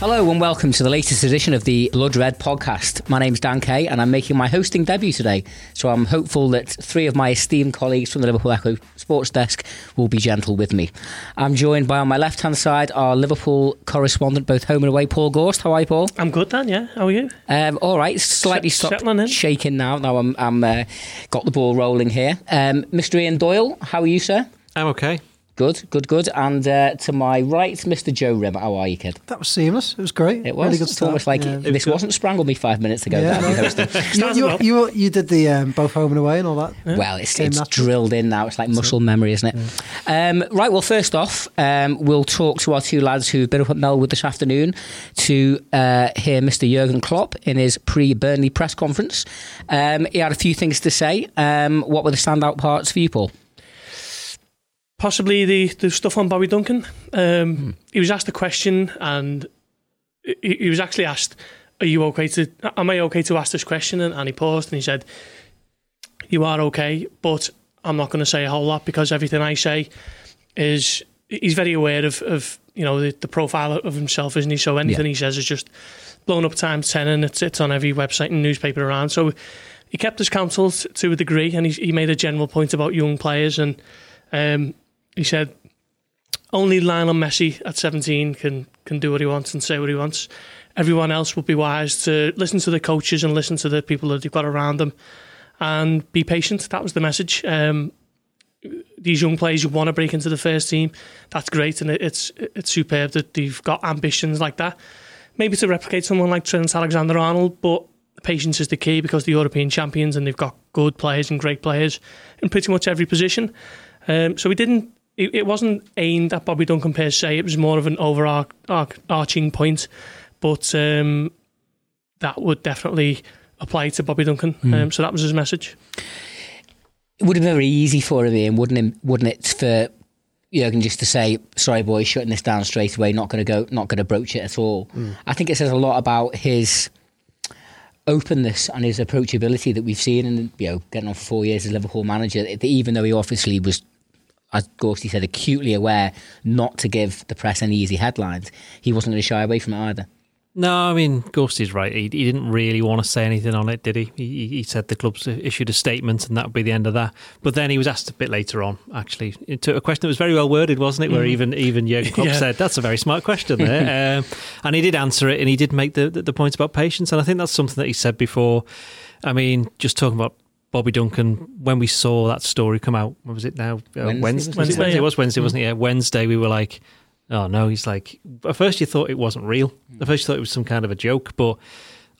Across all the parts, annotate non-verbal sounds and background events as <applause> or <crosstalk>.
Hello and welcome to the latest edition of the Blood Red podcast. My name's Dan Kay and I'm making my hosting debut today. So I'm hopeful that three of my esteemed colleagues from the Liverpool Echo Sports Desk will be gentle with me. I'm joined by on my left hand side our Liverpool correspondent, both home and away, Paul Gorst. How are you, Paul? I'm good, Dan. Yeah, how are you? Um, all right, slightly Sh- stopped settling shaking now. Now I'm, I'm uh, got the ball rolling here. Um, Mr. Ian Doyle, how are you, sir? I'm okay. Good, good, good. And uh, to my right, Mr. Joe Rimmer. How are you, kid? That was seamless. It was great. It was. Really good it's stuff. almost like Yeah. this wasn't Sprangle me five minutes ago. Yeah, that you no. You, <laughs> you, you, you did the um, both home and away and all that. Well, it's, Came it's drilled in now. It's like muscle memory, isn't it? Um, right. Well, first off, um, we'll talk to our two lads who've been up at Melwood this afternoon to uh, hear Mr. Jurgen Klopp in his pre-Burnley press conference. Um, he had a few things to say. Um, what were the standout parts for you, Paul? Possibly the, the stuff on Bobby Duncan. Um, He was asked a question, and he, he was actually asked, "Are you okay to? Am I okay to ask this question?" And, and he paused and he said, "You are okay, but I'm not going to say a whole lot because everything I say is." He's very aware of, of you know the, the profile of himself, isn't he? So anything Yeah. he says is just blown up times ten, and it's it's on every website and newspaper around. So he kept his counsel to a degree, and he, he made a general point about young players, and um, he said only Lionel Messi at 17 can can do what he wants and say what he wants. Everyone else would be wise to listen to the coaches and listen to the people that they've got around them, and be patient. That was the message. Um, these young players who want to break into the first team, that's great, and it, it's it's superb that they've got ambitions like that. Maybe to replicate someone like Trent Alexander-Arnold, but patience is the key because the European champions and they've got good players and great players in pretty much every position. Um, so we didn't. It, it wasn't aimed at Bobby Duncan per se. It was more of an overarching point, but um, that would definitely apply to Bobby Duncan. Um, so that was his message. It would have been very easy for him, Ian, wouldn't it? Wouldn't it for Jurgen just to say, "Sorry, boys, shutting this down straight away. Not going to go. Not going to broach it at all." I think it says a lot about his openness and his approachability that we've seen in you know getting on for four years as Liverpool manager. Even though he obviously was, as Gorsty said, acutely aware not to give the press any easy headlines, he wasn't going to shy away from it either. No, I mean, Gorsty's right. He, he didn't really want to say anything on it, did he? He, he said the club's issued a statement and that would be the end of that. But then he was asked a bit later on, actually, to a question that was very well worded, wasn't it? Where even even Jurgen Klopp <laughs> Yeah. said, that's a very smart question there. <laughs> um, and he did answer it and he did make the, the, the point about patience. And I think that's something that he said before. I mean, just talking about Bobby Duncan, when we saw that story come out, what was it now? Uh, Wednesday, Wednesday, wasn't it? Wednesday. It was Wednesday, wasn't it? Yeah, Wednesday, we were like, oh no, he's like, at first you thought it wasn't real. At first you thought it was some kind of a joke, but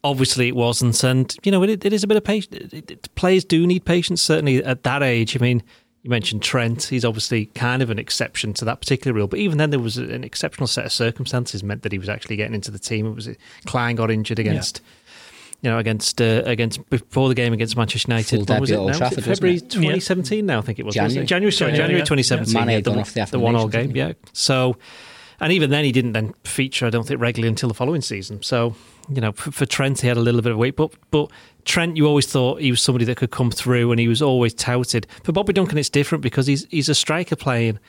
obviously it wasn't. And, you know, it, it is a bit of patience. It, it- players do need patience, certainly at that age. I mean, you mentioned Trent. He's obviously kind of an exception to that particular rule. But even then, there was an exceptional set of circumstances meant that he was actually getting into the team. It was Klein got injured against, you know, against uh, against before the game against Manchester United. Full When was it now? Trafford, February it? 2017 now, I think it was. wasn't it? January. January, sorry, January, January yeah. 2017. Mane yeah, had the, the the one all game, yeah. So, and even then, he didn't then feature, I don't think, regularly until the following season. So, you know, for, for Trent, he had a little bit of weight, but but Trent, you always thought he was somebody that could come through, and he was always touted. For Bobby Duncan, it's different because he's he's a striker playing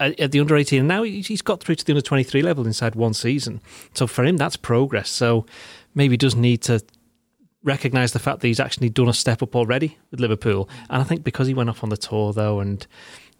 at, the under 18, and now he's he's got through to the under 23 level inside one season. So for him, that's progress. So maybe he does need to recognise the fact that he's actually done a step up already with Liverpool. And I think because he went off on the tour though, and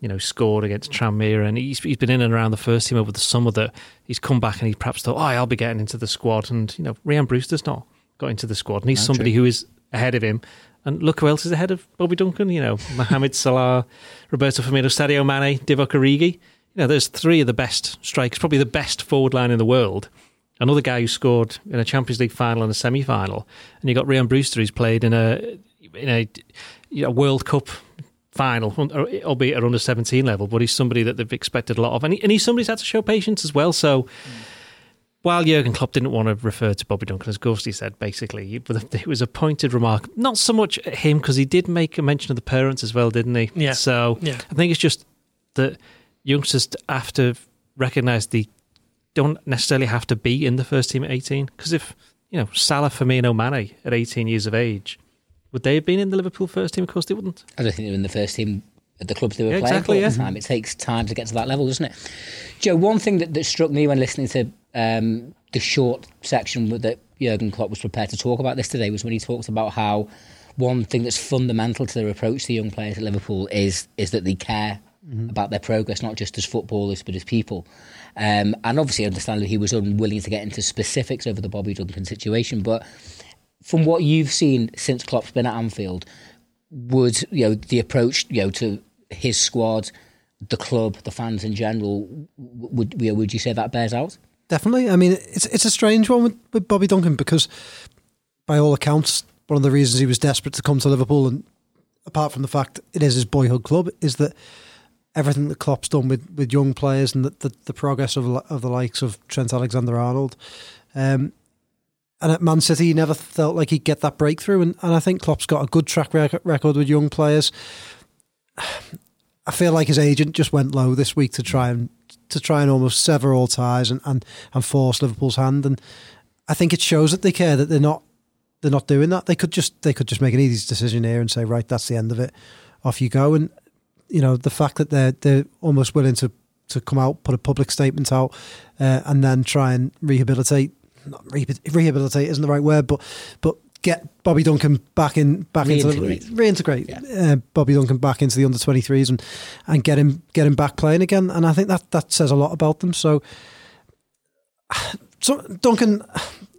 you know scored against Tranmere, and he's he's been in and around the first team over the summer, that he's come back and he perhaps thought, oh, I'll be getting into the squad. And you know, Ryan Brewster's not got into the squad, and he's No, somebody true. who is ahead of him. And look who else is ahead of Bobby Duncan. You know, Mohamed Salah, Roberto Firmino, Sadio Mane, Divock Origi. You know, there's three of the best strikers, probably the best forward line in the world. Another guy who scored in a Champions League final and a semi final, and you got Ryan Brewster who's played in a in a you know, World Cup final, albeit at under 17 level, but he's somebody that they've expected a lot of. And, he, and he's somebody who's had to show patience as well. So while Jurgen Klopp didn't want to refer to Bobby Duncan as Gorsty said, basically, but <laughs> it was a pointed remark. Not so much at him, because he did make a mention of the parents as well, didn't he? Yeah. So Yeah. I think it's just that youngsters have to recognise they don't necessarily have to be in the first team at 18. Because if, you know, Salah, Firmino, Mane at 18 years of age, Would they have been in the Liverpool first team? Of course, they wouldn't. I don't think they were in the first team at the clubs they were Yeah, playing exactly, for at the yeah. time. It takes time to get to that level, doesn't it? Joe, one thing that, that struck me when listening to um, the short section that Jurgen Klopp was prepared to talk about this today was when he talked about how one thing that's fundamental to their approach to young players at Liverpool is is that they care about their progress, not just as footballers but as people. Um, and obviously, understandably, he was unwilling to get into specifics over the Bobby Duncan situation, but from what you've seen since Klopp's been at Anfield, would you know the approach you know to his squad, the club, the fans in general? Would you know, would you say that bears out? Definitely. I mean, it's it's a strange one with, with Bobby Duncan because, by all accounts, one of the reasons he was desperate to come to Liverpool, and apart from the fact it is his boyhood club, is that everything that Klopp's done with, with young players and the, the, the progress of of the likes of Trent Alexander Arnold. Um, and at Man City, he never felt like he'd get that breakthrough. And, and I think Klopp's got a good track rec- record with young players. <sighs> I feel like his agent just went low this week to try and to try and almost sever all ties and, and, and force Liverpool's hand. And I think it shows that they care that they're not they're not doing that. They could just they could just make an easy decision here and say, right, that's the end of it. Off you go. And you know the fact that they're they're almost willing to to come out, put a public statement out, uh, and then try and rehabilitate. Not rehabil- rehabilitate isn't the right word, but but get Bobby Duncan back in back into the, Reintegrate. reintegrate uh, Bobby Duncan back into the under twenty threes and and get him get him back playing again. And I think that that says a lot about them. So, <sighs> so Duncan,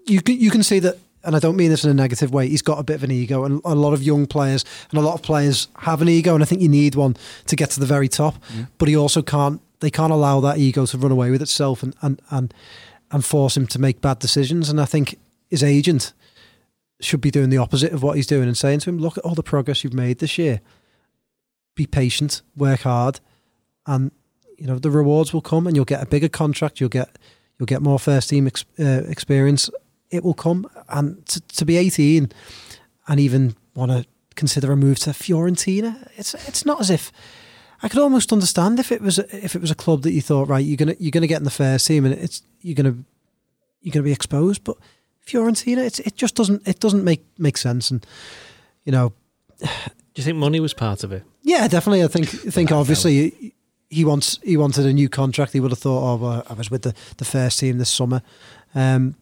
you can, you can see that. And I don't mean this in a negative way. He's got a bit of an ego, and a lot of young players and a lot of players have an ego, and I think you need one to get to the very top. But he also can't. They can't allow that ego to run away with itself and and and and force him to make bad decisions. And I think his agent should be doing the opposite of what he's doing and saying to him, "Look at all the progress you've made this year. Be patient, work hard, and you know the rewards will come, and you'll get a bigger contract. You'll get you'll get more first team ex- uh, experience. It will come, and to, to be eighteen and even want to consider a move to Fiorentina, it's it's not as if." I could almost understand if it was if it was a club that you thought right you're gonna you're gonna get in the first team and it's you're gonna you're gonna be exposed, but Fiorentina it's, it just doesn't it doesn't make make sense. And you know Do you think money was part of it? yeah definitely. I think I <laughs> think obviously he, he wants he wanted a new contract. He would have thought oh well, I was with the, the first team this summer. Um,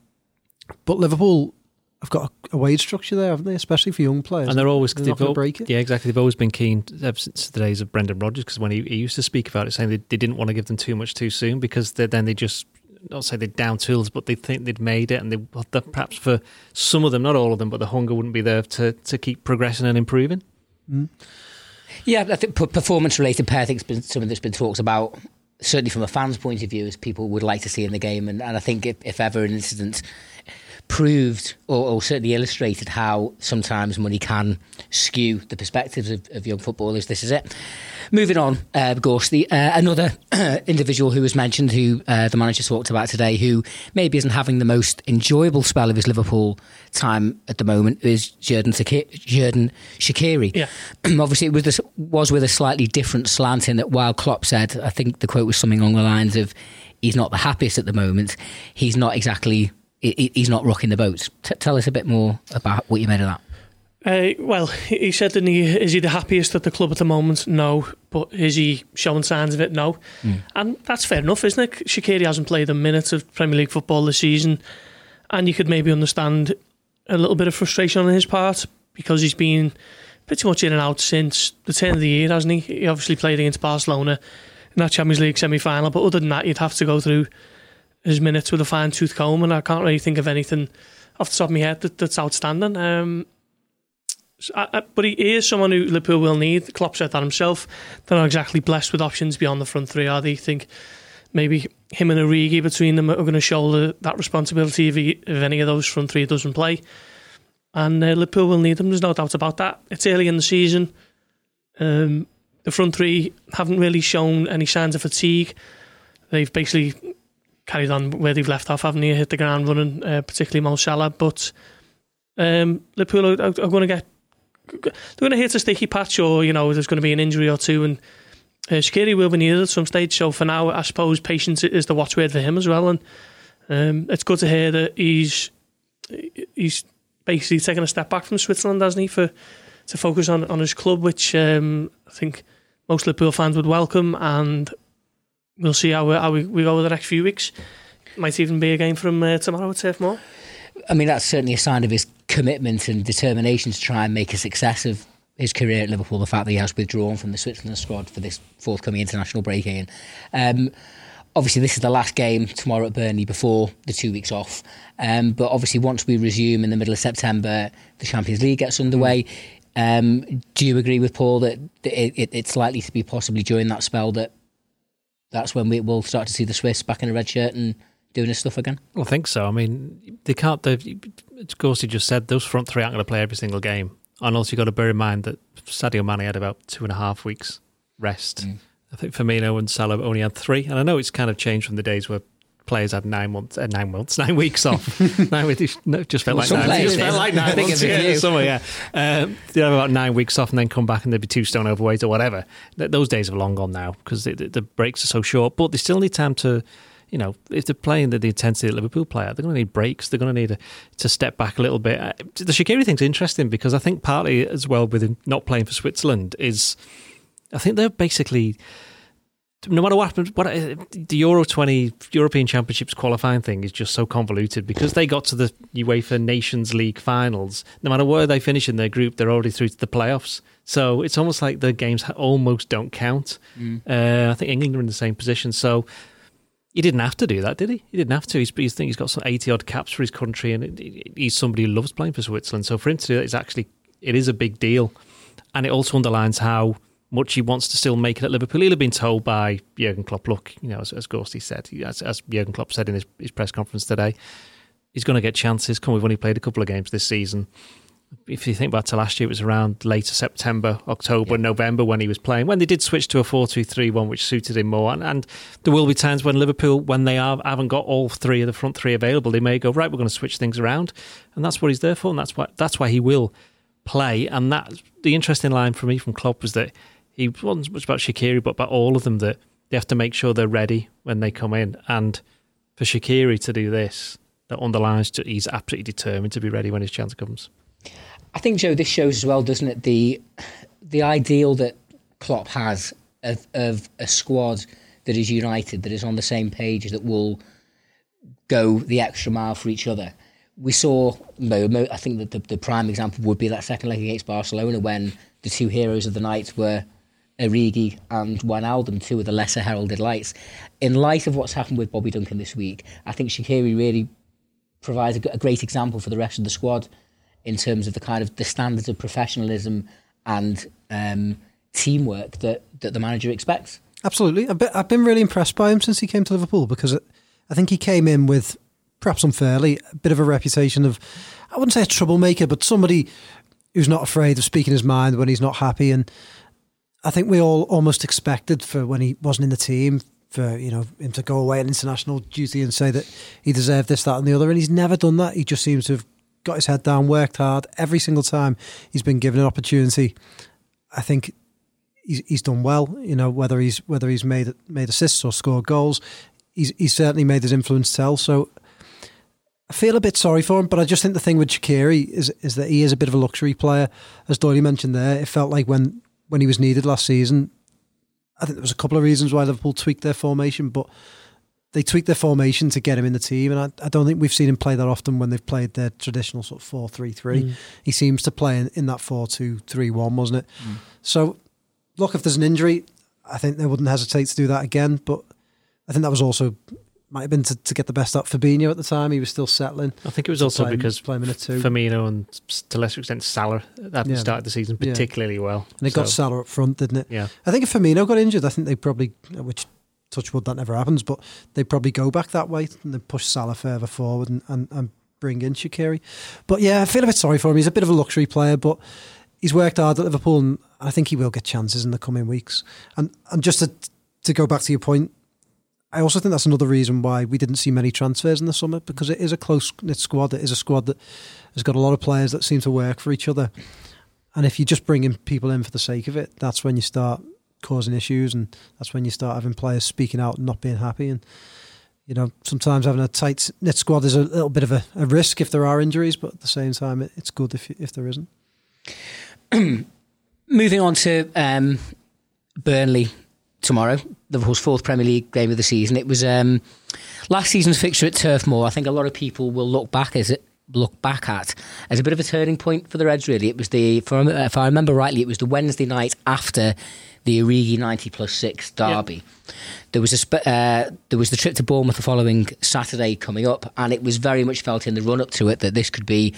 but Liverpool have got a, a wage structure there haven't they especially for young players And they're always They're they've not gonna al- break it. Yeah, exactly. They've always been keen ever since the days of Brendan Rodgers because when he, he used to speak about it, saying they, they didn't want to give them too much too soon because they, then they just not say they're down tools, but they think they'd made it, and they well, perhaps for some of them, not all of them, but the hunger wouldn't be there to to keep progressing and improving. Mm. Yeah, I think performance related pay, I think, has been something that's been talked about, certainly from a fan's point of view, as people would like to see in the game. And, and I think if, if ever an incident proved or, or certainly illustrated how sometimes money can skew the perspectives of, of young footballers, this is it. Moving on, uh, of course, the, uh, another <clears throat> individual who was mentioned, who uh, the manager talked about today, who maybe isn't having the most enjoyable spell of his Liverpool time at the moment, is Xherdan, Saki- Xherdan Shaqiri. Yeah. <clears throat> Obviously, it was, this, was with a slightly different slant in that while Klopp said, I think the quote was something along the lines of, he's not the happiest at the moment, he's not exactly, he- he- he's not rocking the boat. T- tell us a bit more about what you made of that. Uh, well, he said, didn't he, is he the happiest at the club at the moment? No. But is he showing signs of it? No. And that's fair enough, isn't it? Shaqiri hasn't played a minute of Premier League football this season. And you could maybe understand a little bit of frustration on his part because he's been pretty much in and out since the turn of the year, hasn't he? He obviously played against Barcelona in that Champions League semi final. But other than that, you'd have to go through his minutes with a fine tooth comb. And I can't really think of anything off the top of my head that, that's outstanding. Um, I, I, but he is someone who Liverpool will need. Klopp said that himself. They're not exactly blessed with options beyond the front three, are they? Think maybe him and Origi between them are going to shoulder that responsibility if, he, if any of those front three doesn't play. And uh, Liverpool will need them. There's no doubt about that. It's early in the season. Um, the front three haven't really shown any signs of fatigue. They've basically carried on where they've left off, haven't they? Hit the ground running, uh, particularly Mo Salah. But um, Liverpool are, are, going to get they're going to hit a sticky patch, or you know, there's going to be an injury or two, and uh, will be needed at some stage. So for now, I suppose patience is the watchword for him as well, and um, it's good to hear that he's he's basically taken a step back from Switzerland, hasn't he, for to focus on, on his club, which um, I think most Liverpool fans would welcome. And we'll see how, we, how we, we go over the next few weeks. Might even be a game from uh, tomorrow at Turf Moor. I mean, that's certainly a sign of his commitment and determination to try and make a success of his career at Liverpool. The fact that he has withdrawn from the Switzerland squad for this forthcoming international break in. Um, obviously, this is the last game tomorrow at Burnley before the two weeks off. Um, but obviously, once we resume in the middle of September, the Champions League gets underway. Um, do you agree with Paul that it, it, it's likely to be possibly during that spell that that's when we will start to see the Swiss back in a red shirt and doing his stuff again? I think so. I mean, they can't. Of course, he just said those front three aren't going to play every single game. And also, you've got to bear in mind that Sadio Mane had about two and a half weeks rest. Mm. I think Firmino and Salah only had three. And I know it's kind of changed from the days where players had nine months, uh, nine months, <laughs> nine weeks off. <laughs> nine weeks, no, just felt like nine. Just felt like nine months. Yeah, somewhere, yeah. Um, they have about nine weeks off and then come back and they'd be two stone overweight or whatever. Those days are long gone now because the, the breaks are so short. But they still need time to you know, if they're playing the, the intensity that Liverpool play at, they're going to need breaks. They're going to need a, to step back a little bit. Uh, the Shaqiri thing's interesting because I think partly as well with him not playing for Switzerland is, I think they're basically no matter what happens, what uh, the Euro twenty European Championships qualifying thing is just so convoluted because they got to the UEFA Nations League finals. No matter where they finish in their group, they're already through to the playoffs. So it's almost like the games almost don't count. Mm. Uh, I think England are in the same position. So he didn't have to do that, did he? He didn't have to. He's, he's, he's got some 80 odd caps for his country and he's somebody who loves playing for Switzerland. So for him to do that is actually, it is a big deal. And it also underlines how much he wants to still make it at Liverpool. He'll have been told by Jurgen Klopp, look, you know, as, as Gorsty said, as, as Jurgen Klopp said in his, his press conference today, he's going to get chances. Come, we've only played a couple of games this season if you think back to last year, it was around later September, October, yeah. November when he was playing. When they did switch to a 4 2 3 1, which suited him more. And, and, there will be times when Liverpool, when they are, haven't got all three of the front three available, they may go, right, we're going to switch things around. And that's what he's there for. And that's why, that's why he will play. And that the interesting line for me from Klopp was that he wasn't much about Shaqiri, but about all of them that they have to make sure they're ready when they come in. And for Shaqiri to do this, that underlines that he's absolutely determined to be ready when his chance comes. I think Joe, this shows as well, doesn't it? The the ideal that Klopp has of, of a squad that is united, that is on the same page, that will go the extra mile for each other. We saw, I think that the, the prime example would be that second leg against Barcelona when the two heroes of the night were Origi and Wijnaldum, two of the lesser heralded lights. In light of what's happened with Bobby Duncan this week, I think Shaqiri really provides a, great example for the rest of the squad in terms of the kind of the standards of professionalism and um, teamwork that, that the manager expects. Absolutely. I've been really impressed by him since he came to Liverpool because I think he came in with, perhaps unfairly, a bit of a reputation of, I wouldn't say a troublemaker, but somebody who's not afraid of speaking his mind when he's not happy. And I think we all almost expected for when he wasn't in the team for you know him to go away on international duty and say that he deserved this, that, and the other, and he's never done that. He just seems to have got his head down, worked hard every single time he's been given an opportunity. I think he's he's done well. You know whether he's whether he's made made assists or scored goals, he's he's certainly made his influence tell. So I feel a bit sorry for him, but I just think the thing with Shaqiri is is that he is a bit of a luxury player, as Dory mentioned there. It felt like when when he was needed last season, I think there was a couple of reasons why Liverpool tweaked their formation, but they tweaked their formation to get him in the team, and I, I, don't think we've seen him play that often when they've played their traditional sort of four three three. Mm. He seems to play in, in that four two three one, wasn't it? Mm. So, look, if there's an injury, I think they wouldn't hesitate to do that again. But I think that was also might have been to, to get the best out Fabinho at the time. He was still settling. I think it was also because playing Firmino and to lesser extent Salah hadn't yeah. started the season particularly yeah. well. And they so. got Salah up front, didn't it? Yeah. I think if Firmino got injured, I think they probably, which touch wood that never happens, but they probably go back that way and they push Salah further forward and, and, and bring in Shaqiri. But yeah, I feel a bit sorry for him. He's a bit of a luxury player, but he's worked hard at Liverpool and I think he will get chances in the coming weeks. And and just to to go back to your point, I also think that's another reason why we didn't see many transfers in the summer because it is a close knit squad. It is a squad that has got a lot of players that seem to work for each other. And if you're just bring in people in for the sake of it, that's when you start causing issues, and that's when you start having players speaking out and not being happy. And you know, sometimes having a tight knit squad is a little bit of a, a risk if there are injuries, but at the same time, it, it's good if if there isn't. <clears throat> Moving on to um, Burnley tomorrow, Liverpool's fourth Premier League game of the season. It was um, last season's fixture at Turf Moor. I think a lot of people will look back as it look back at as a bit of a turning point for the Reds. Really, it was the if I remember rightly, it was the Wednesday night after the Origi ninety plus six derby. There was a uh, there was the trip to Bournemouth the following Saturday coming up, and it was very much felt in the run up to it that this could be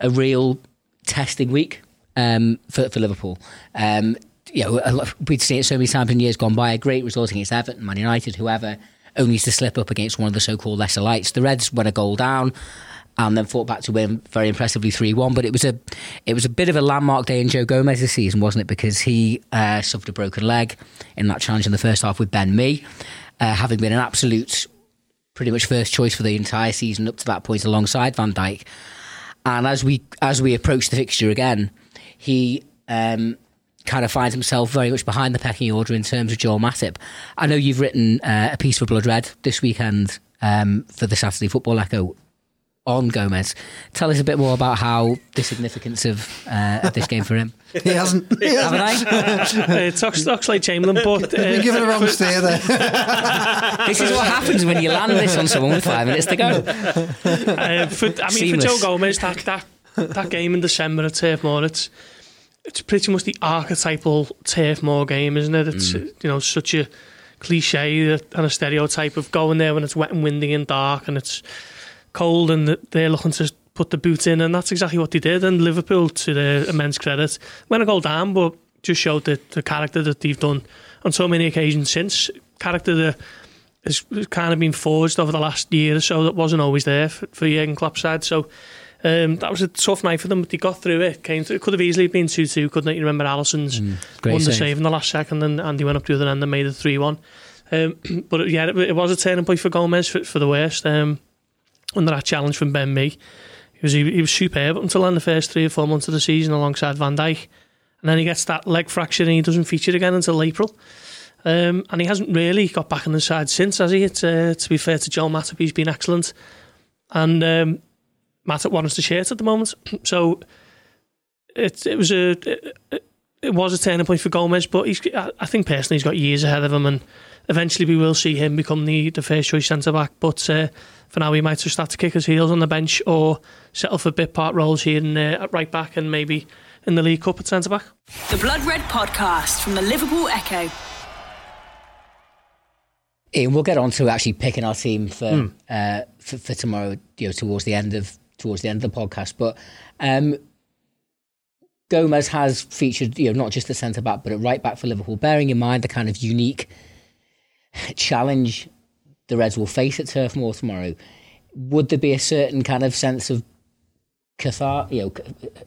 a real testing week um, for for Liverpool. Um, you know, we'd seen it so many times in years gone by. A great result against Everton, Man United, whoever, only to slip up against one of the so-called lesser lights. The Reds went a goal down and then fought back to win very impressively three one. But it was a it was a bit of a landmark day in Joe Gomez's season, wasn't it? Because he uh, suffered a broken leg in that challenge in the first half with Ben Mee, uh, having been an absolute pretty much first choice for the entire season up to that point alongside Van Dijk. And as we as we approach the fixture again, he um, kind of finds himself very much behind the pecking order in terms of Joel Matip. I know you've written uh, a piece for Blood Red this weekend um, for the Saturday Football Echo on Gomez. Tell us a bit more about how the significance of, uh, of this game for him. <laughs> He hasn't. <laughs> He hasn't. Haven't I? <laughs> uh, talks, talks like Chamberlain, but uh, you're giving a wrong steer there. this is what happens when you land this on someone with five minutes to go. Uh, for, I mean, Seamless. for Joe Gomez, that, that that game in December at Turf Moor, it's it's pretty much the archetypal Turf Moor game, isn't it? It's mm. you know such a cliche and a stereotype of going there when it's wet and windy and dark and it's cold and they're looking to put the boot in, and that's exactly what they did. And Liverpool, to their immense credit, went a goal down, but just showed the, the character that they've done on so many occasions since. Character that has kind of been forged over the last year or so that wasn't always there for, for Jurgen Klopp's side. So um, that was a tough night for them, but they got through it. Came through. It could have easily been 2 2, couldn't it? You remember Alisson's mm, won the save in the last second, and Andy went up the other end and made it 3 1. Um, <clears throat> but yeah, it, it, was a turning point for Gomez for, for the worst. Um, under that challenge from Ben Mee. He was he, he was superb until then the first three or four months of the season alongside Van Dijk, and then he gets that leg fracture and he doesn't feature again until April. Um, and he hasn't really got back on the side since, has he? It's, uh, to be fair to Joel Matip, he's been excellent, and um, Matip wants the shirt at the moment. <clears throat> So it it was a it, it was a turning point for Gomez, but he's I think personally he's got years ahead of him, and eventually we will see him become the, the first choice centre back. But uh, for now, he might just have to kick his heels on the bench or settle for bit part roles here and uh, at right back and maybe in the League Cup at centre back. The Blood Red Podcast from the Liverpool Echo. Ian, we'll get on to actually picking our team for mm. uh, for, for, tomorrow. You know, towards the end of towards the end of the podcast, but. Um, Gomez has featured, you know, not just the centre back, but at right back for Liverpool. Bearing in mind the kind of unique challenge the Reds will face at Turf Moor tomorrow, would there be a certain kind of sense of cathartic, you know,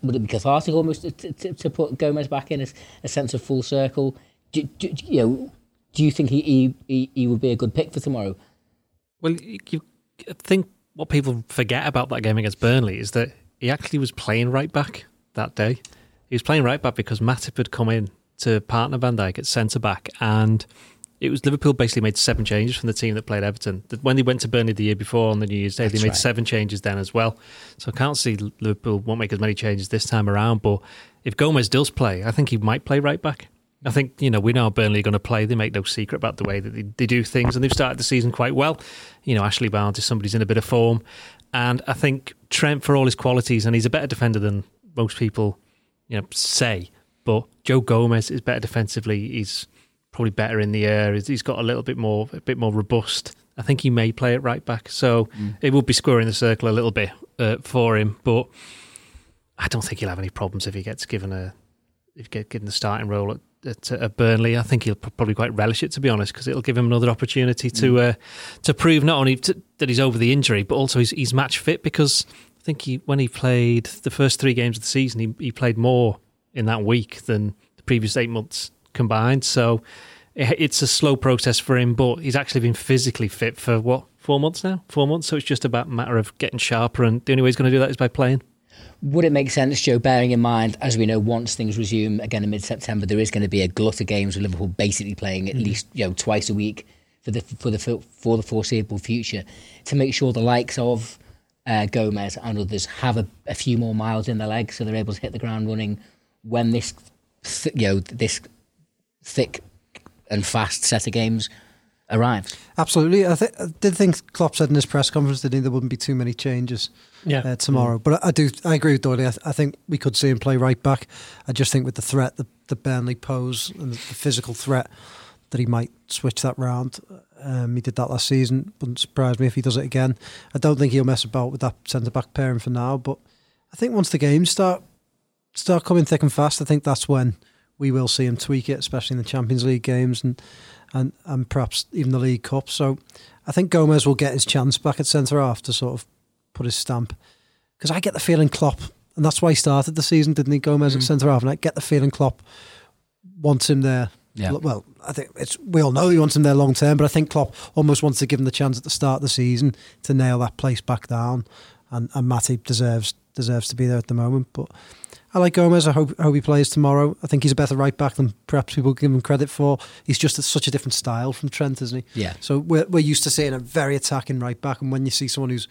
would it be cathartic almost to, to, to put Gomez back in as a sense of full circle? Do, do, you know, do you think he, he, he would be a good pick for tomorrow? Well, you think what people forget about that game against Burnley is that he actually was playing right back that day. He was playing right back because Matip had come in to partner Van Dijk at centre back and it was Liverpool basically made seven changes from the team that played Everton. When they went to Burnley the year before on the New Year's Day, That's they made right. seven changes then as well. So I can't see Liverpool won't make as many changes this time around. But if Gomez does play, I think he might play right back. I think, you know, we know Burnley are going to play. They make no secret about the way that they, they do things, and they've started the season quite well. You know, Ashley Barnes is somebody who's in a bit of form. And I think Trent, for all his qualities, and he's a better defender than most people, you know, say, but Joe Gomez is better defensively. He's probably better in the air. He's got a little bit more, a bit more robust. I think he may play it right back, so mm. it would be squaring the circle a little bit uh, for him. But I don't think he'll have any problems if he gets given a if he gets given the starting role at, at, at, Burnley. I think he'll probably quite relish it to be honest, because it'll give him another opportunity to mm. uh, to prove not only to, that he's over the injury, but also he's, he's match fit. Because I think he when he played the first three games of the season, he, he played more in that week than the previous eight months combined. So it's a slow process for him, but he's actually been physically fit for what four months now. Four months, so it's just about a matter of getting sharper, and the only way he's going to do that is by playing. Would it make sense, Joe, bearing in mind, as we know, once things resume again in mid September, there is going to be a glut of games with Liverpool basically playing at mm. least you know twice a week for the for the for the foreseeable future to make sure the likes of uh, Gomez and others have a, a, few more miles in their legs, so they're able to hit the ground running when this th- you know this thick and fast set of games arrives. Absolutely, I, th- I did think Klopp said in his press conference that there wouldn't be too many changes yeah. Uh, tomorrow. Mm. But I, do, I agree with Doyle. I, th- I, think we could see him play right back. I just think with the threat that the Burnley pose and the physical threat that he might switch that round. Um, he did that last season. Wouldn't surprise me if he does it again. I don't think he'll mess about with that centre back pairing for now. But I think once the games start start coming thick and fast, I think that's when we will see him tweak it, especially in the Champions League games and and and perhaps even the League Cup. So I think Gomez will get his chance back at centre half to sort of put his stamp. Because I get the feeling Klopp, and that's why he started the season, didn't he? Gomez mm. at centre half, and I get the feeling Klopp wants him there yeah. Well, I think it's we all know he wants him there long term, but I think Klopp almost wants to give him the chance at the start of the season to nail that place back down, and and Matip deserves deserves to be there at the moment. But I like Gomez. I hope, I hope he plays tomorrow. I think he's a better right back than perhaps people give him credit for. He's just such a different style from Trent, isn't he? Yeah. So we're we're used to seeing a very attacking right back, and when you see someone who's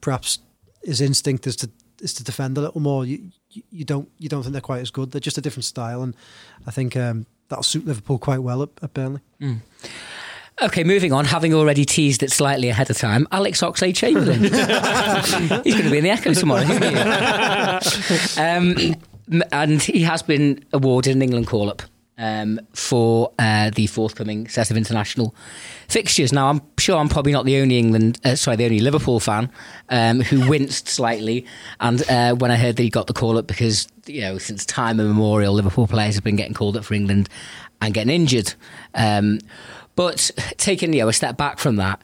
perhaps his instinct is to is to defend a little more, you you don't you don't think they're quite as good. They're just a different style, and I think. Um, that'll suit Liverpool quite well at, at Burnley. Mm. Okay, moving on. Having already teased it slightly ahead of time, Alex Oxlade Chamberlain. <laughs> He's going to be in the Echo tomorrow, isn't um, and he has been awarded an England call up um, for uh, the forthcoming set of international fixtures. Now, I'm sure I'm probably not the only England, uh, sorry, the only Liverpool fan um, who winced slightly, and uh, when I heard that he got the call up because you know since time immemorial, Liverpool players have been getting called up for England and getting injured. Um, but taking you know a step back from that,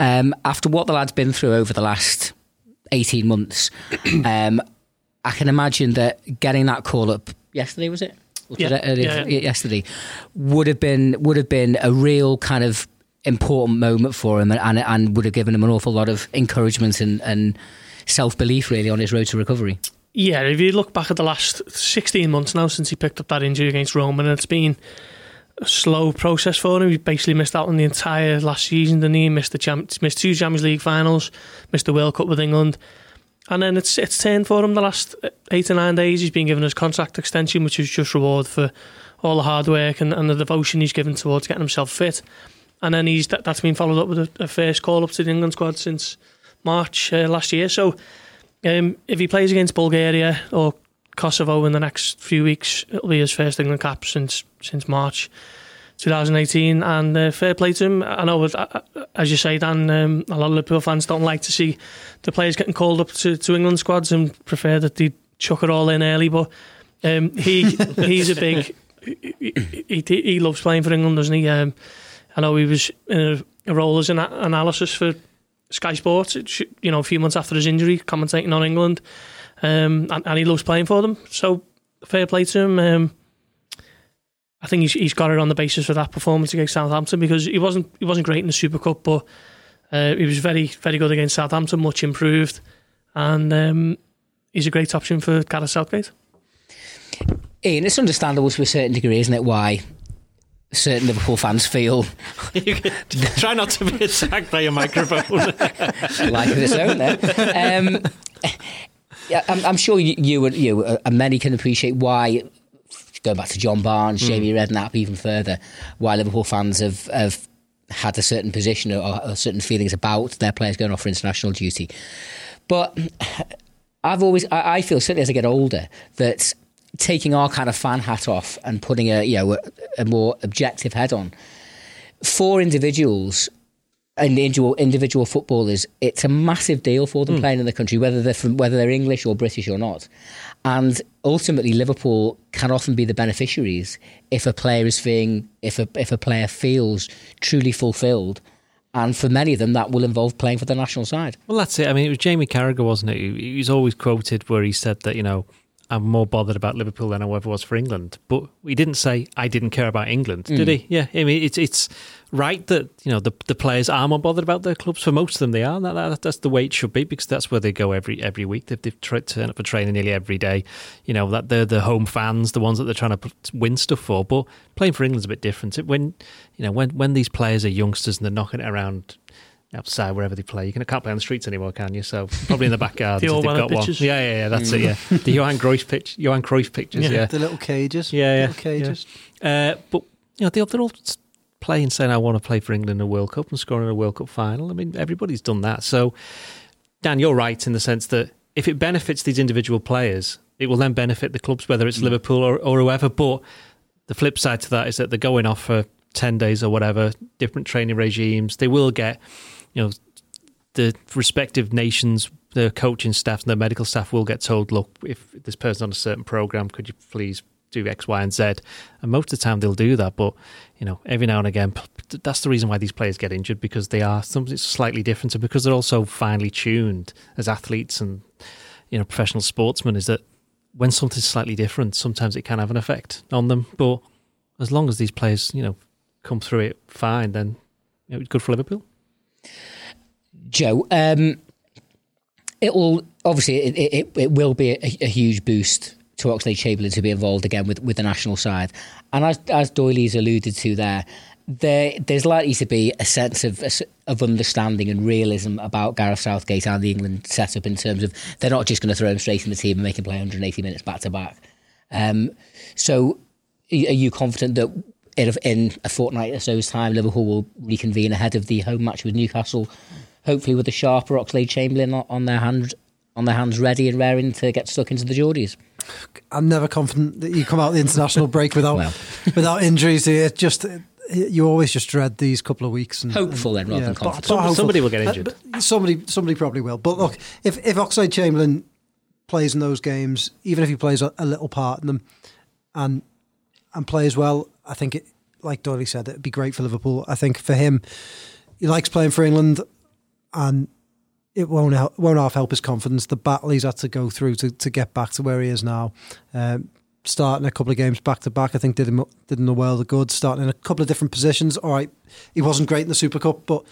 um, after what the lad's been through over the last 18 months, <clears throat> um, I can imagine that getting that call up yesterday was it? yeah, yeah, yeah. yesterday would have been would have been a real kind of important moment for him and, and would have given him an awful lot of encouragement and, and self belief really on his road to recovery. Yeah, if you look back at the last 16 months now since he picked up that injury against Rome, and it's been a slow process for him. He basically missed out on the entire last season, didn't he? Missed the champ- missed two Champions League finals, missed the World Cup with England. And then it's it's turned for him the last eight or nine days. He's been given his contract extension, which is just reward for all the hard work and, and the devotion he's given towards getting himself fit. And then he's that, has been followed up with a, a, first call up to the England squad since March uh, last year. So um, if he plays against Bulgaria or Kosovo in the next few weeks, it'll be his first England cap since since March. 2018, and uh, fair play to him. I know, uh, as you say, Dan, um, a lot of Liverpool fans don't like to see the players getting called up to, to England squads and prefer that they chuck it all in early. But um, he <laughs> he's a big he, he, he, loves playing for England, doesn't he? Um, I know he was in a, a role as an analysis for Sky Sports, you know, a few months after his injury, commentating on England, um, and, and, he loves playing for them. So fair play to him. Um, I think he's, he's got it on the basis for that performance against Southampton because he wasn't he wasn't great in the Super Cup, but uh, he was very very good against Southampton, much improved, and um, he's a great option for Gareth Southgate. Ian, it's understandable to a certain degree, isn't it? Why certain Liverpool fans feel. <laughs> Try not to be attacked by a microphone. <laughs> like its own there. <laughs> Um, yeah, I'm, I'm, sure you, you, you uh, and many can appreciate why going back to John Barnes, mm. Jamie Redknapp, even further, why Liverpool fans have, have had a certain position or, or certain feelings about their players going off for international duty. But I've always, I, I feel certainly as I get older, that taking our kind of fan hat off and putting a you know a, a more objective head on for individuals individual individual footballers, it's a massive deal for them mm. playing in the country, whether they're from whether they're English or British or not. And ultimately, Liverpool can often be the beneficiaries if a player is feeling if a if a player feels truly fulfilled. And for many of them, that will involve playing for the national side. Well, that's it. I mean, it was Jamie Carragher, wasn't it? He was always quoted where he said that you know I'm more bothered about Liverpool than I ever was for England. But he didn't say I didn't care about England, did hmm. he? Yeah, I mean it's it's right that you know the the players are more bothered about their clubs. For most of them, they are. That, that, that's the way it should be because that's where they go every every week. They've, they've tried to turn up for training nearly every day. You know that they're the home fans, the ones that they're trying to win stuff for. But playing for England's a bit different. When you know when when these players are youngsters and they're knocking it around outside wherever they play. You can, can't play on the streets anymore, can you? So probably in the backyard. <laughs> the if old they've got one. Yeah, yeah, yeah. That's it. Yeah, the Johan Cruyff pitch, Johan Cruyff pictures. Yeah, The little cages. yeah, yeah. Little cages. Uh, but you know, they're, they're all playing saying, "I want to play for England in a World Cup and score in a World Cup final." I mean, everybody's done that. So, Dan, you're right in the sense that if it benefits these individual players, it will then benefit the clubs, whether it's Liverpool or, or whoever. But the flip side to that is that they're going off for ten days or whatever, different training regimes. They will get, you know, the respective nations, the coaching staff and the medical staff will get told, look, if this person's on a certain program, could you please do X, Y, and Z? And most of the time they'll do that, but you know, every now and again, that's the reason why these players get injured because they are something slightly different, and because they're also finely tuned as athletes and you know professional sportsmen. Is that when something's slightly different, sometimes it can have an effect on them. But as long as these players, you know, come through it fine, then it's good for Liverpool. Joe, um, it will obviously it, it, it will be a, a huge boost to Oxlade Chamberlain to be involved again with, with the national side, and as as Doyley's alluded to there, there there's likely to be a sense of of understanding and realism about Gareth Southgate and the England setup in terms of they're not just going to throw him straight in the team and make him play 180 minutes back to back. Um, so, are you confident that in, in a fortnight or so's time, Liverpool will reconvene ahead of the home match with Newcastle? hopefully with a sharper Oxlade Chamberlain on their hands on their hands ready and raring to get stuck into the Geordies. I'm never confident that you come out the international break without Well. <laughs> without injuries. It just you always just dread these couple of weeks. And, Hopeful then, rather than confident. but hopeful. Somebody will get Uh, injured. but somebody somebody probably will. But look, if if Oxlade Chamberlain plays in those games, even if he plays a, a little part in them, and and plays well, I think it, like Dory said, it'd be great for Liverpool. I think for him, he likes playing for England, and it won't help, won't half help his confidence. The battle he's had to go through to, to get back to where he is now. Um, starting a couple of games back to back, I think did him did him the world of good. Starting in a couple of different positions. All right, he wasn't great in the Super Cup, but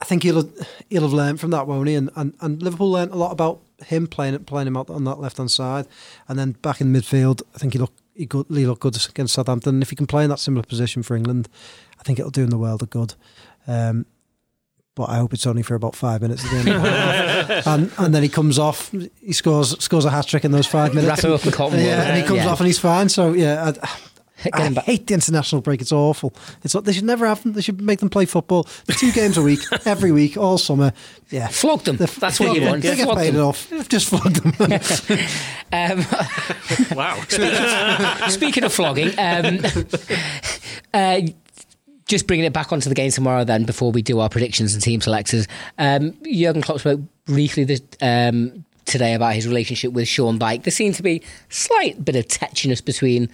I think he'll have, he'll have learned from that, won't he? And, and and Liverpool learned a lot about him playing playing him out on that left hand side, and then back in midfield. I think he looked he, good, he looked good against Southampton. And if he can play in that similar position for England, I think it'll do him the world of good. Um, but I hope it's only for about five minutes at the end. of the half. <laughs> and and then he comes off, he scores scores a hat trick in those five minutes. Wrap him up in cotton yeah, and he comes Yeah. off and he's fine. So yeah, I, Get I him back. hate the international break. It's awful. It's they should never have them. They should make them play football. Two games a week, <laughs> every week, all summer. Yeah, Flog them. They're- That's what you flog want. them. They get Flog paid them. enough. Just flog them. <laughs> Um, <laughs> Wow. Speaking of flogging, um, uh, just bringing it back onto the game tomorrow, then before we do our predictions and team selectors, um, Jurgen Klopp spoke briefly this, um, today about his relationship with Sean Dyche. There seemed to be a slight bit of tetchiness between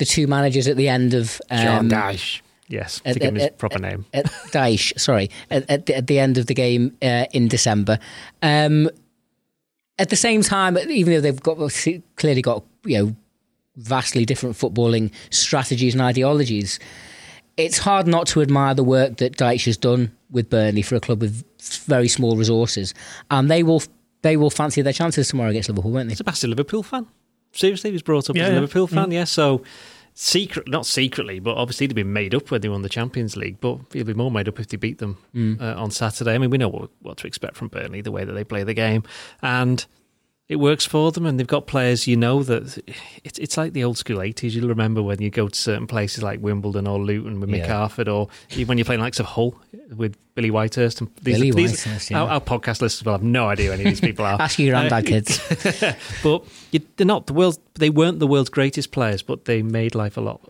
the two managers at the end of um, Dash. Yes, at- to give him his at- proper name. at Daesh, <laughs> sorry, at, at, the, at the end of the game uh, in December. Um, at the same time, even though they've got clearly got you know vastly different footballing strategies and ideologies, it's hard not to admire the work that Deitch has done with Burnley for a club with very small resources, and they will they will fancy their chances tomorrow against Liverpool, won't they? He's a massive Liverpool fan. Seriously, he was brought up Yeah, as a yeah. Liverpool fan. Yeah, so secret, not secretly, but obviously they'd been made up when they won the Champions League. But he'll be more made up if they beat them uh, on Saturday. I mean, we know what, what to expect from Burnley, the way that they play the game, and it works for them. And they've got players. You know that it's it's like the old school eighties. You'll remember when you go to certain places like Wimbledon or Luton with Mick Yeah. Harford, or even when you're playing likes of Hull with Billy Whitehurst. And these, Billy these, Whitehurst, yeah. our, our podcast listeners will have no idea who any of these people are. <laughs> Ask your granddad, uh, kids. <laughs> but you, they're not the world's. They weren't the world's greatest players, but they made life a lot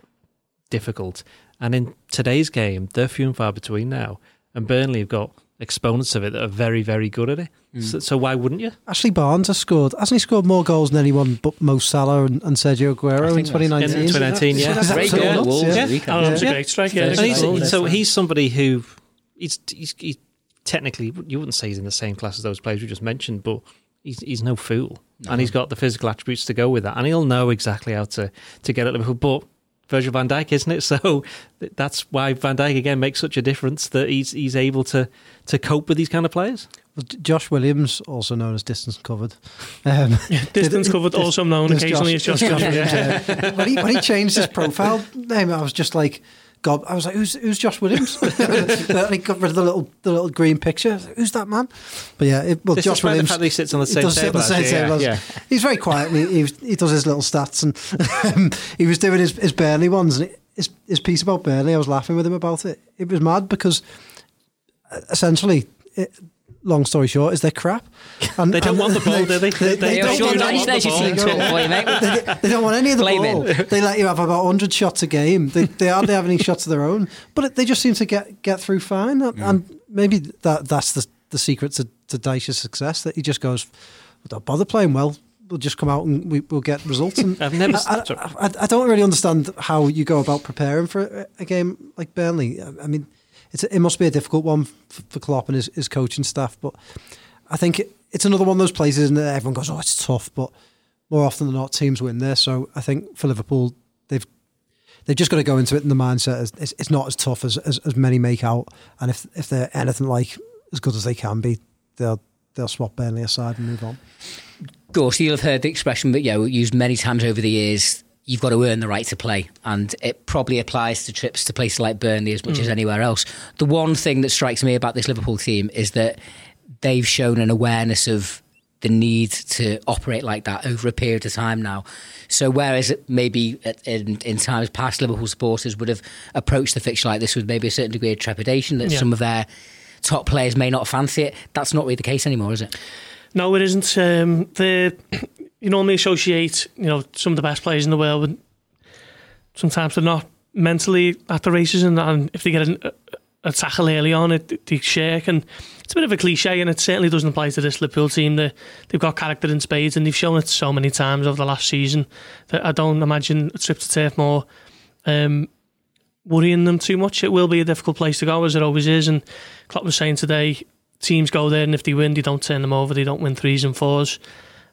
difficult. And in today's game, they're few and far between now. And Burnley have got exponents of it that are very, very good at it. Mm. So, so why wouldn't you? Ashley Barnes has scored. Hasn't he scored more goals than anyone but Mo Salah and, and Sergio I Aguero in 2019? In 2019, yeah. That's Great goal, nuts, Wolves yeah. at the weekend. Alan's Yeah. a great striker. Yeah, First he's he's, goal, good. so he's somebody who he's, he's, he's technically you wouldn't say he's in the same class as those players we just mentioned, but he's he's no fool. and he's got the physical attributes to go with that, and he'll know exactly how to to get at Liverpool. But Virgil van Dijk, isn't it? <laughs> So that's why Van Dijk again makes such a difference that he's he's able to to cope with these kind of players. Well, Josh Williams, also known as distance covered, <laughs> um, <laughs> Distance did- covered, dis- also known dis- occasionally as Josh Josh Williams. Williams, yeah. when, he, when he changed his profile name, I was just like, God, I was like, who's who's Josh Williams? and he got rid of the little the little green picture. Like, Who's that man? But yeah, it, well, It's Josh despite the Williams. fact he sits on the he same does sit on table, the same yeah, table yeah. He's very quiet. He, he, he does his little stats, and <laughs> um, he was doing his, his Burnley ones. And his his piece about Burnley, I was laughing with him about it. It was mad because uh, essentially. It, Long story short, is they're crap. And, They don't and want the ball, do they? They- they Yeah, don't sure, want nice, any- nice, you see, talk for they, they don't want any of the Blame ball. him. They let you have about 100 shots a game. They, they hardly have any shots of their own, but it, they just seem to get, get through fine. And maybe that that's the, the secret to, to Dyche's success that he just goes, don't bother playing well. We'll just come out and we, we'll get results. And <laughs> I've never- I. I, I, I don't really understand how you go about preparing for a, a game like Burnley. I, I mean, it's it must be a difficult one for, for Klopp and his, his coaching staff, but I think it, it's another one of those places and everyone goes, "Oh, it's tough," but more often than not, teams win there. So I think for Liverpool, they've they've just got to go into it in the mindset it's, it's not as tough as, as as many make out. And if if they're anything like as good as they can be, they'll they'll swap Burnley aside and move on. Of course, you'll have heard the expression, you know, used many times over the years. You've got to earn the right to play, and it probably applies to trips to places like Burnley as much as anywhere else. The one thing that strikes me about this Liverpool team is that they've shown an awareness of the need to operate like that over a period of time now. So whereas it maybe in, in times past, Liverpool supporters would have approached the fixture like this with maybe a certain degree of trepidation that Yeah. some of their top players may not fancy it. That's not really the case anymore, is it? No, it isn't. Um, the you normally associate you know some of the best players in the world, and sometimes they're not mentally at the races, and, and if they get an, a, a tackle early on, it they shake, and it's a bit of a cliche, and it certainly doesn't apply to this Liverpool team. They they've got character in spades, and they've shown it so many times over the last season that I don't imagine a trip to Turf Moor. Um, worrying them too much. It will be a difficult place to go, as it always is. And Klopp was saying today, teams go there, and if they win, they don't turn them over. They don't win threes and fours.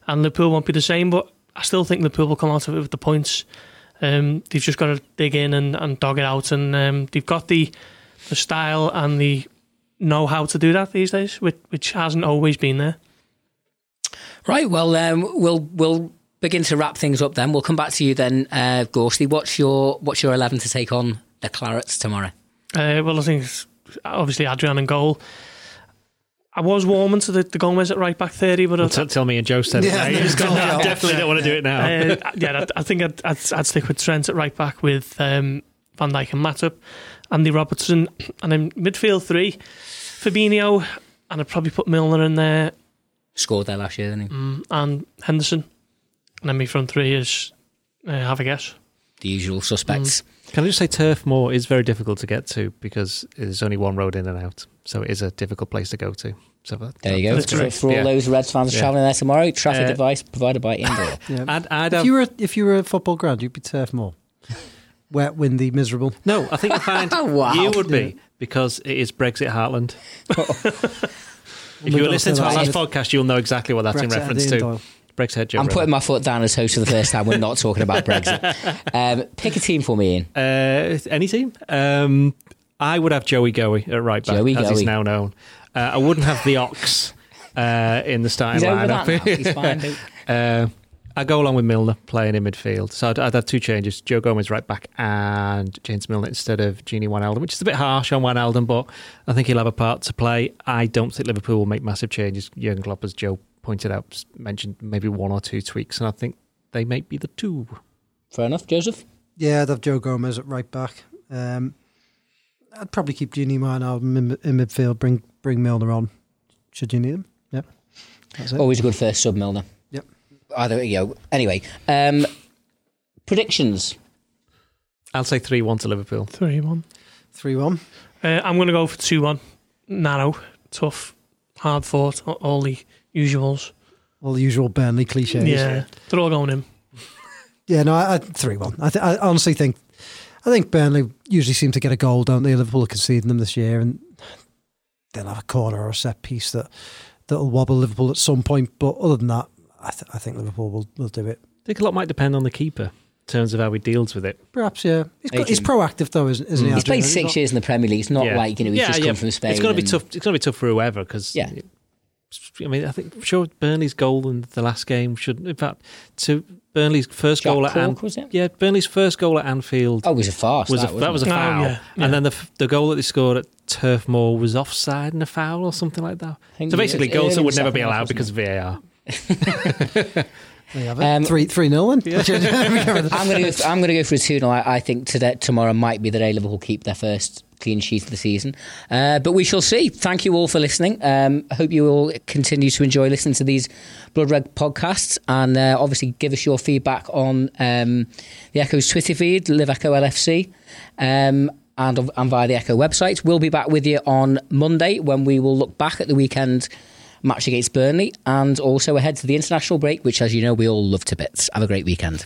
And Liverpool won't be the same, but I still think Liverpool will come out of it with the points. Um, they've just got to dig in and, and dog it out, and um, they've got the the style and the know how to do that these days, which, which hasn't always been there. Right. Well, um, we'll we'll begin to wrap things up. Then we'll come back to you. Then, uh, what's your what's your eleven to take on the Clarets tomorrow? Uh, well, I think it's obviously Adrian and goal. I was warming to the, the Gomez at right back 30, but I, T- tell me and Joe said Yeah, it. now. he's gone I out. definitely don't want to do it now. Uh, yeah, I, I think I'd, I'd, I'd stick with Trent at right back with um, Van Dijk and Matip, Andy Robertson, and then midfield three, Fabinho, and I'd probably put Milner in there Scored there last year, didn't he? mm, and Henderson, and then my front three is uh, have a guess. The usual suspects. Can I just say Turf Moor is very difficult to get to because there's only one road in and out. So it is a difficult place to go to. So that, There you go. That's For, correct. for all Yeah. those Reds fans Yeah. travelling there tomorrow, traffic Uh, advice provided by Indoor. <laughs> Yeah. I'd, I'd if you were if you were a football ground, you'd be Turf more. <laughs> Wet, windy, miserable. no, I think you find <laughs> Wow. you would be because it is Brexit Heartland. if you were listening to our last that. podcast, you'll know exactly what that's in reference to. end, Doyle. Brexit Joe I'm River. putting my foot down as host for the first time. We're not talking about Brexit. Um, pick a team for me, Ian. Uh, any team? Um, I would have Joey Goey at right back, Joey as he's now known. Uh, I wouldn't have the Ox uh, in the starting He's over lineup. that now. He's <laughs> fine. Uh, I go along with Milner playing in midfield. So I'd, I'd have two changes: Joe Gomez right back and James Milner instead of Gini Wijnaldum, which is a bit harsh on Wijnaldum, but I think he'll have a part to play. I don't think Liverpool will make massive changes. Jurgen Klopp, as Joe pointed out, mentioned maybe one or two tweaks, and I think they may be the two. Fair enough, Joseph. Yeah, I'd have Joe Gomez at right back. Um, I'd probably keep Gini Wijnaldum in, in midfield. Bring bring Milner on. Should you need him? Yep. That's it. Always a good first sub, Milner. Yep. Either you know. Anyway, um, predictions. I'll say three-one to Liverpool. 3 1. Three one. Uh, I'm going to go for 2 1. Narrow, tough, hard fought, all the usuals. All the usual Burnley cliches. Yeah, they're all going in. Yeah, no, I, I three one. I, th- I honestly think, I think Burnley usually seem to get a goal, don't they? Liverpool are conceding them this year, and they'll have a corner or a set piece that that'll wobble Liverpool at some point. But other than that, I, th- I think Liverpool will, will do it. I think a lot might depend on the keeper in terms of how he deals with it. Perhaps, yeah. He's, got, he's proactive though, isn't, isn't he? He's played Adrian? six got- years in the Premier League. It's not Yeah. like you know he's Yeah, just yeah. come from Spain. It's going to be tough. It's going to be tough for whoever because Yeah. I mean, I think sure Burnley's goal in the last game should, in fact, to Burnley's first Jack goal at Cork, Anfield. was? Yeah, Burnley's first goal at Anfield Oh, it was a farce. was that, a, wasn't that was a it? Oh, foul, yeah, yeah. and then the the goal that they scored at Turf Moor was offside and a foul or something like that. So basically, was goals that would never be allowed because of VAR. <laughs> There you have it. Um, three three nil then. <laughs> I'm going to go. For, I'm going to go for a two 0 I, I think today, tomorrow might be the day Liverpool keep their first clean sheet of the season, uh, but we shall see. Thank you all for listening. Um, I hope you all continue to enjoy listening to these Blood Red podcasts, and uh, obviously give us your feedback on um, the Echo's Twitter feed, Live Echo LFC. Um, and, and via the Echo website. We'll be back with you on Monday when we will look back at the weekend match against Burnley and also ahead to the international break, which, as you know, we all love to bits. Have a great weekend.